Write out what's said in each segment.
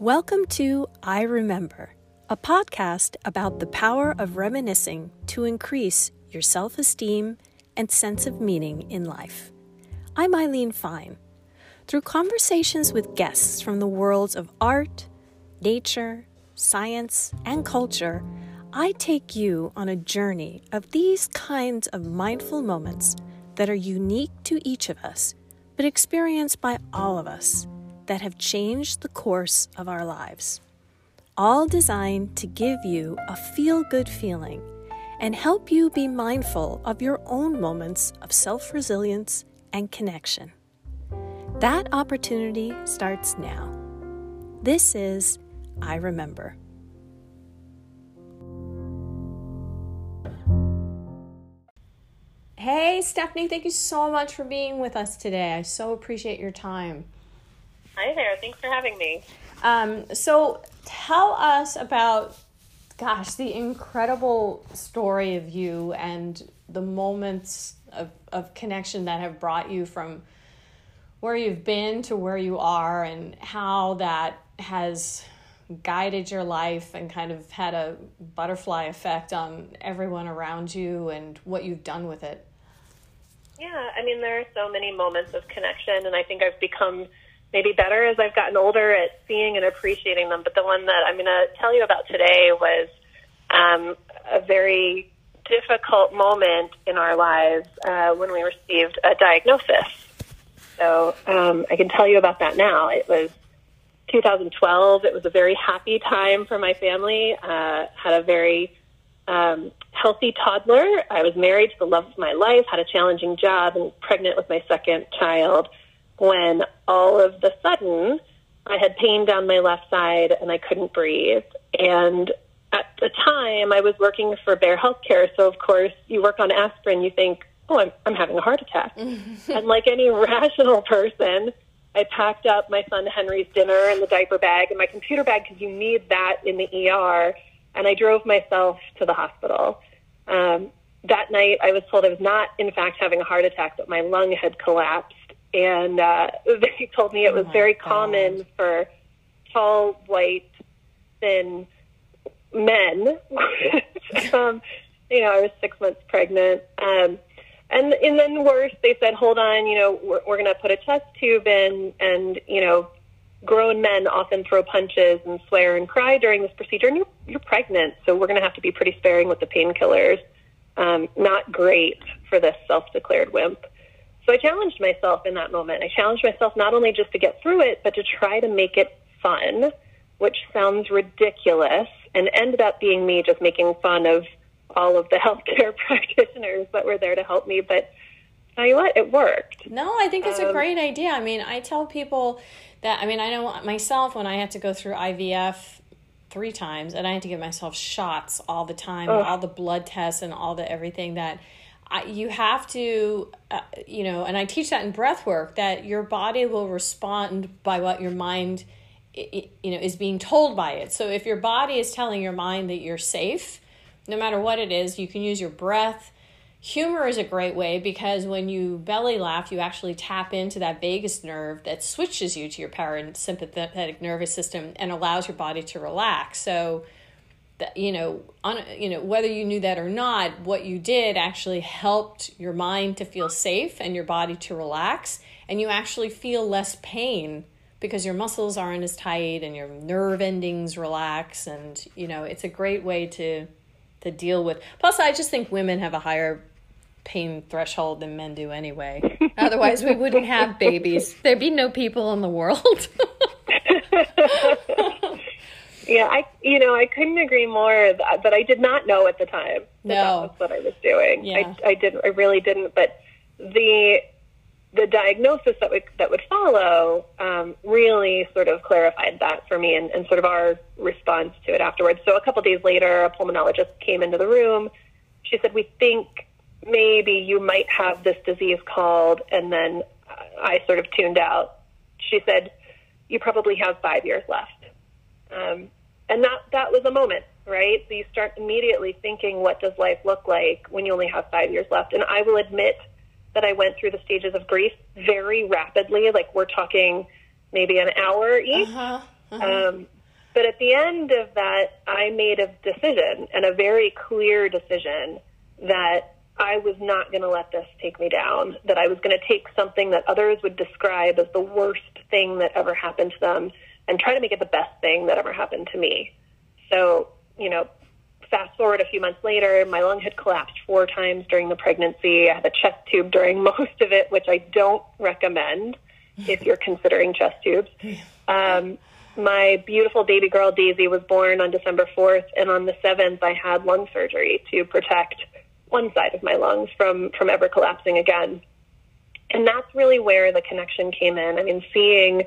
Welcome to I Remember, a podcast about the power of reminiscing to increase your self esteem and sense of meaning in life. I'm Eileen Fine. Through conversations with guests from the worlds of art, nature, science, and culture, I take you on a journey of these kinds of mindful moments that are unique to each of us, but experienced by all of us that have changed the course of our lives. All designed to give you a feel good feeling and help you be mindful of your own moments of self resilience and connection. That opportunity starts now. This is I Remember. Hey, Stephanie, thank you so much for being with us today. I so appreciate your time. Hi there. Thanks for having me. Um, so tell us about, gosh, the incredible story of you and the moments of, of connection that have brought you from where you've been to where you are and how that has guided your life and kind of had a butterfly effect on everyone around you and what you've done with it. Yeah, I mean, there are so many moments of connection, and I think I've become maybe better as I've gotten older at seeing and appreciating them. But the one that I'm going to tell you about today was um, a very difficult moment in our lives uh, when we received a diagnosis. So um, I can tell you about that now. It was 2012. It was a very happy time for my family. Uh, had a very um, healthy toddler. I was married to the love of my life. Had a challenging job and pregnant with my second child when all of the sudden I had pain down my left side and I couldn't breathe. And at the time, I was working for Bayer Healthcare, so of course, you work on aspirin, you think, oh, I'm, I'm having a heart attack. and like any rational person, I packed up my son Henry's dinner and the diaper bag and my computer bag because you need that in the ER, and I drove myself to the hospital. Um, that night, I was told I was not, in fact, having a heart attack, but my lung had collapsed and uh, they told me it was oh very God. common for tall, white, thin men. um, you know, I was six months pregnant. Um, and and then worse, they said, hold on, you know, we're, we're going to put a chest tube in, and you know, grown men often throw punches and swear and cry during this procedure, and you're you're pregnant, so we're going to have to be pretty sparing with the painkillers. Um, not great for this self-declared wimp. So I challenged myself in that moment. I challenged myself not only just to get through it, but to try to make it fun, which sounds ridiculous and ended up being me just making fun of all of the healthcare practitioners that were there to help me. But tell you what, it worked. No, I think it's um, a great idea. I mean, I tell people that, I mean, I know myself when I had to go through IVF three times and I had to give myself shots all the time, all the blood tests and all the everything that I, you have to, uh, you know, and I teach that in breath work that your body will respond by what your mind, you know, is being told by it. So if your body is telling your mind that you're safe, no matter what it is, you can use your breath. Humor is a great way because when you belly laugh, you actually tap into that vagus nerve that switches you to your parasympathetic nervous system and allows your body to relax. So, that you know on you know whether you knew that or not what you did actually helped your mind to feel safe and your body to relax and you actually feel less pain because your muscles aren't as tight and your nerve endings relax and you know it's a great way to to deal with. Plus i just think women have a higher pain threshold than men do anyway. Otherwise we wouldn't have babies. There'd be no people in the world Yeah, I you know I couldn't agree more, but I did not know at the time that, no. that was what I was doing. Yeah. I I didn't I really didn't. But the the diagnosis that would that would follow um, really sort of clarified that for me and, and sort of our response to it afterwards. So a couple days later, a pulmonologist came into the room. She said, "We think maybe you might have this disease called," and then I sort of tuned out. She said, "You probably have five years left." Um, and that that was a moment right so you start immediately thinking what does life look like when you only have five years left and i will admit that i went through the stages of grief very rapidly like we're talking maybe an hour each uh-huh. Uh-huh. Um, but at the end of that, I made a decision and a very clear decision that I was not going to let this take me down, that I was going to take something that others would describe as the worst thing that ever happened to them and try to make it the best thing that ever happened to me. So, you know, fast forward a few months later, my lung had collapsed four times during the pregnancy. I had a chest tube during most of it, which I don't recommend if you're considering chest tubes. Um, my beautiful baby girl Daisy was born on December 4th, and on the 7th, I had lung surgery to protect one side of my lungs from from ever collapsing again. And that's really where the connection came in. I mean, seeing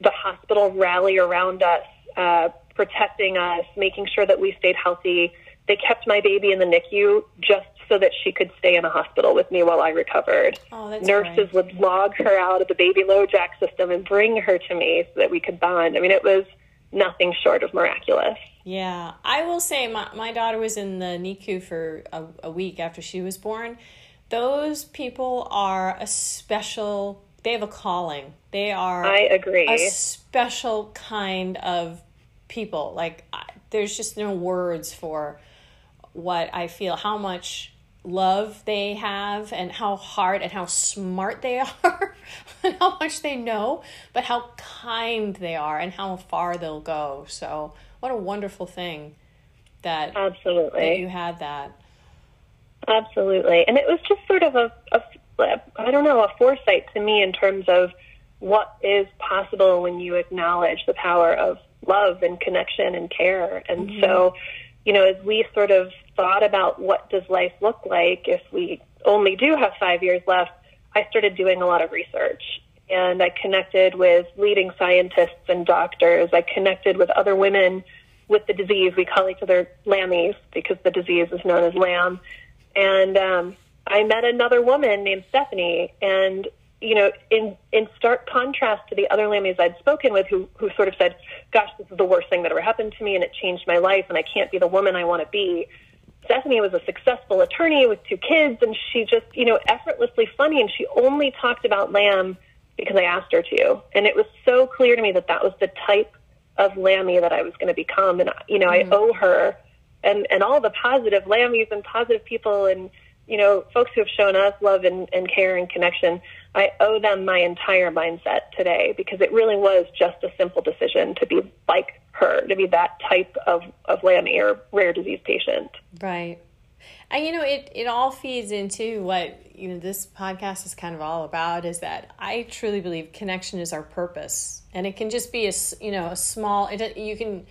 the hospital rally around us, uh, protecting us, making sure that we stayed healthy. They kept my baby in the NICU just so that she could stay in a hospital with me while I recovered. Oh, Nurses great. would log her out of the baby LoJack system and bring her to me so that we could bond. I mean, it was nothing short of miraculous. Yeah, I will say my, my daughter was in the NICU for a, a week after she was born. Those people are a special, they have a calling. They are I agree. a special kind of people. Like, I, there's just no words for what I feel, how much love they have and how hard and how smart they are and how much they know, but how kind they are and how far they'll go. So, what a wonderful thing that absolutely that you had that. Absolutely, and it was just sort of a, a I don't know a foresight to me in terms of what is possible when you acknowledge the power of love and connection and care. And mm-hmm. so, you know, as we sort of thought about what does life look like if we only do have five years left, I started doing a lot of research. And I connected with leading scientists and doctors. I connected with other women with the disease. We call each other Lammies because the disease is known as LAM. And um, I met another woman named Stephanie, and you know, in in stark contrast to the other Lammies I'd spoken with, who who sort of said, "Gosh, this is the worst thing that ever happened to me, and it changed my life, and I can't be the woman I want to be." Stephanie was a successful attorney with two kids, and she just, you know, effortlessly funny, and she only talked about LAM because I asked her to, and it was so clear to me that that was the type of Lammy that I was going to become, and you know, mm-hmm. I owe her, and and all the positive Lammies and positive people, and you know, folks who have shown us love and, and care and connection. I owe them my entire mindset today because it really was just a simple decision to be like her, to be that type of, of Lammy or rare disease patient. Right. And you know, it, it all feeds into what, you know, this podcast is kind of all about is that I truly believe connection is our purpose. And it can just be a, you know, a small, it, you can,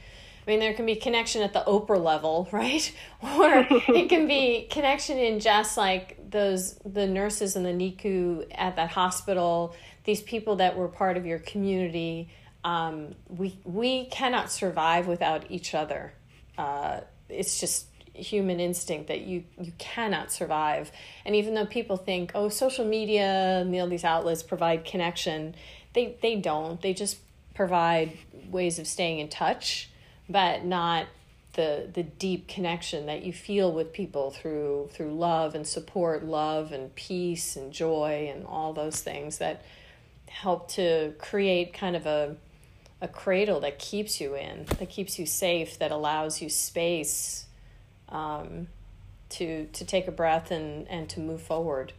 I mean, there can be connection at the Oprah level, right? Or it can be connection in just like those the nurses in the NICU at that hospital, these people that were part of your community. Um, we we cannot survive without each other. Uh, it's just human instinct that you you cannot survive. And even though people think, oh, social media and you know, these outlets provide connection, they they don't. They just provide ways of staying in touch but not the the deep connection that you feel with people through through love and support, love and peace and joy and all those things that help to create kind of a a cradle that keeps you in, that keeps you safe, that allows you space um, to to take a breath and and to move forward.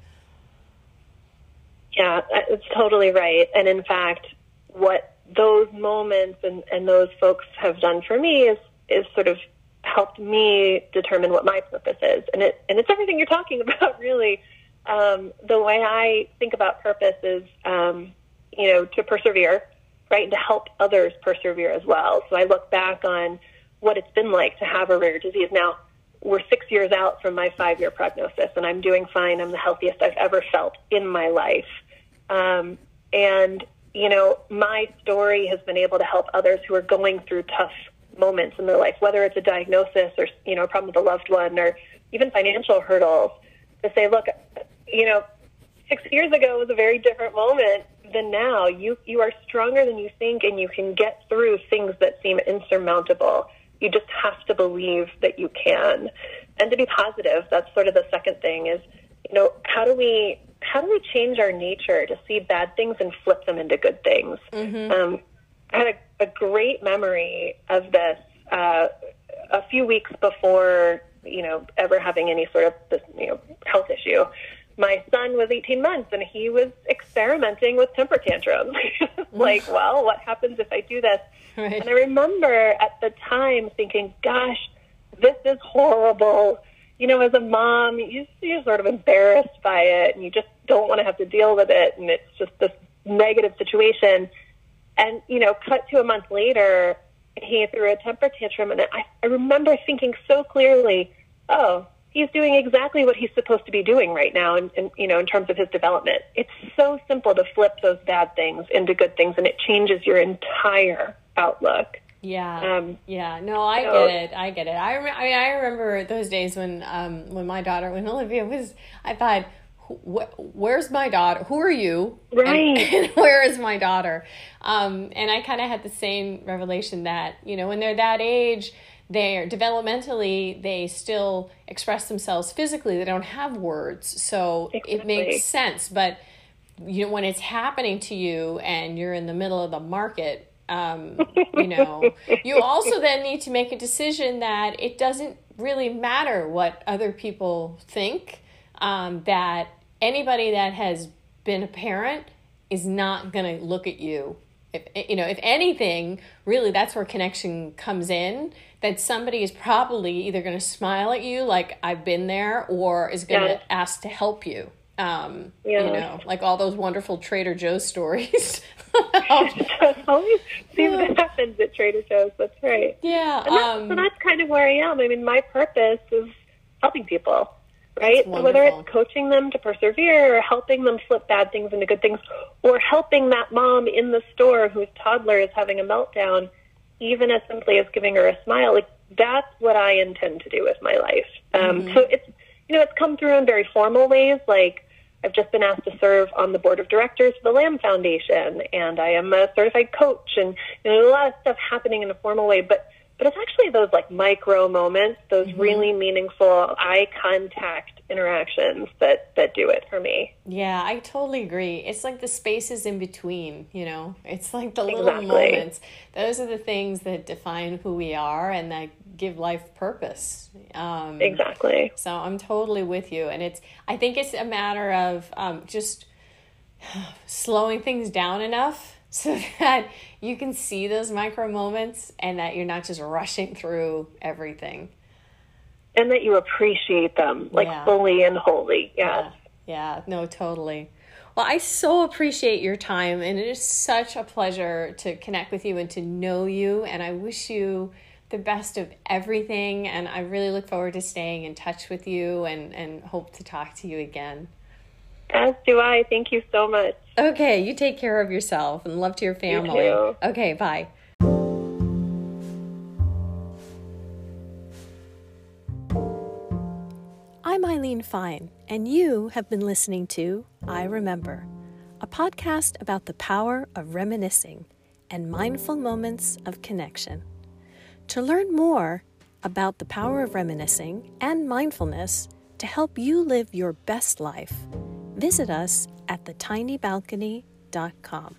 Yeah, it's totally right. And in fact, what those moments and, and those folks have done for me is is sort of helped me determine what my purpose is. And it and it's everything you're talking about really. Um, the way I think about purpose is um, you know, to persevere, right? And to help others persevere as well. So I look back on what it's been like to have a rare disease. Now, we're six years out from my five year prognosis, and I'm doing fine. I'm the healthiest I've ever felt in my life. Um, and you know, my story has been able to help others who are going through tough moments in their life, whether it's a diagnosis or, you know, a problem with a loved one or even financial hurdles, to say, look, you know, six years ago was a very different moment than now. You, you are stronger than you think and you can get through things that seem insurmountable. You just have to believe that you can. And to be positive, that's sort of the second thing is, you know, how do we how do we change our nature to see bad things and flip them into good things? Mm-hmm. Um, I had a, a great memory of this uh, a few weeks before, you know, ever having any sort of this, you know, health issue. My son was 18 months and he was experimenting with temper tantrums. like, well, what happens if I do this? Right. And I remember at the time thinking, gosh, this is horrible. You know, as a mom, you, you're sort of embarrassed by it and you just don't want to have to deal with it. And it's just this negative situation. And, you know, cut to a month later, he threw a temper tantrum. And I, I remember thinking so clearly, oh, he's doing exactly what he's supposed to be doing right now and, and you know in terms of his development it's so simple to flip those bad things into good things and it changes your entire outlook yeah um, yeah no i so, get it i get it i rem- I, I remember those days when um when my daughter when olivia was i thought where's my daughter? Who are you? Right. And, and where is my daughter? Um, and I kind of had the same revelation that, you know, when they're that age, they're developmentally, they still express themselves physically. They don't have words. So exactly. it makes sense. But, you know, when it's happening to you and you're in the middle of the market, um, you know, you also then need to make a decision that it doesn't really matter what other people think. Um, that anybody that has been a parent is not going to look at you. If, you know, if anything, really, that's where connection comes in. That somebody is probably either going to smile at you, like I've been there, or is going to yeah. ask to help you. Um, yeah. You know, like all those wonderful Trader Joe's stories. always seems yeah. to happen at Trader Joe's. That's right. Yeah. And that's, um, so that's kind of where I am. I mean, my purpose is helping people right? So whether it's coaching them to persevere or helping them flip bad things into good things or helping that mom in the store whose toddler is having a meltdown, even as simply as giving her a smile, like that's what I intend to do with my life. Um, mm-hmm. So it's, you know, it's come through in very formal ways, like I've just been asked to serve on the board of directors for the LAM Foundation, and I am a certified coach, and you know, a lot of stuff happening in a formal way, but but it's actually those like micro moments, those mm-hmm. really meaningful eye contact interactions that that do it for me. Yeah, I totally agree. It's like the spaces in between, you know. It's like the little exactly. moments. Those are the things that define who we are and that give life purpose. Um, exactly. So I'm totally with you, and it's. I think it's a matter of um, just slowing things down enough so that you can see those micro moments and that you're not just rushing through everything. And that you appreciate them like yeah. fully and wholly. Yes. Yeah. yeah, no, totally. Well, I so appreciate your time, and it is such a pleasure to connect with you and to know you. And I wish you the best of everything. And I really look forward to staying in touch with you and, and hope to talk to you again. As do I. Thank you so much. Okay, you take care of yourself and love to your family. You okay, bye. I'm Eileen Fine, and you have been listening to I Remember, a podcast about the power of reminiscing and mindful moments of connection. To learn more about the power of reminiscing and mindfulness to help you live your best life, visit us at thetinybalcony.com.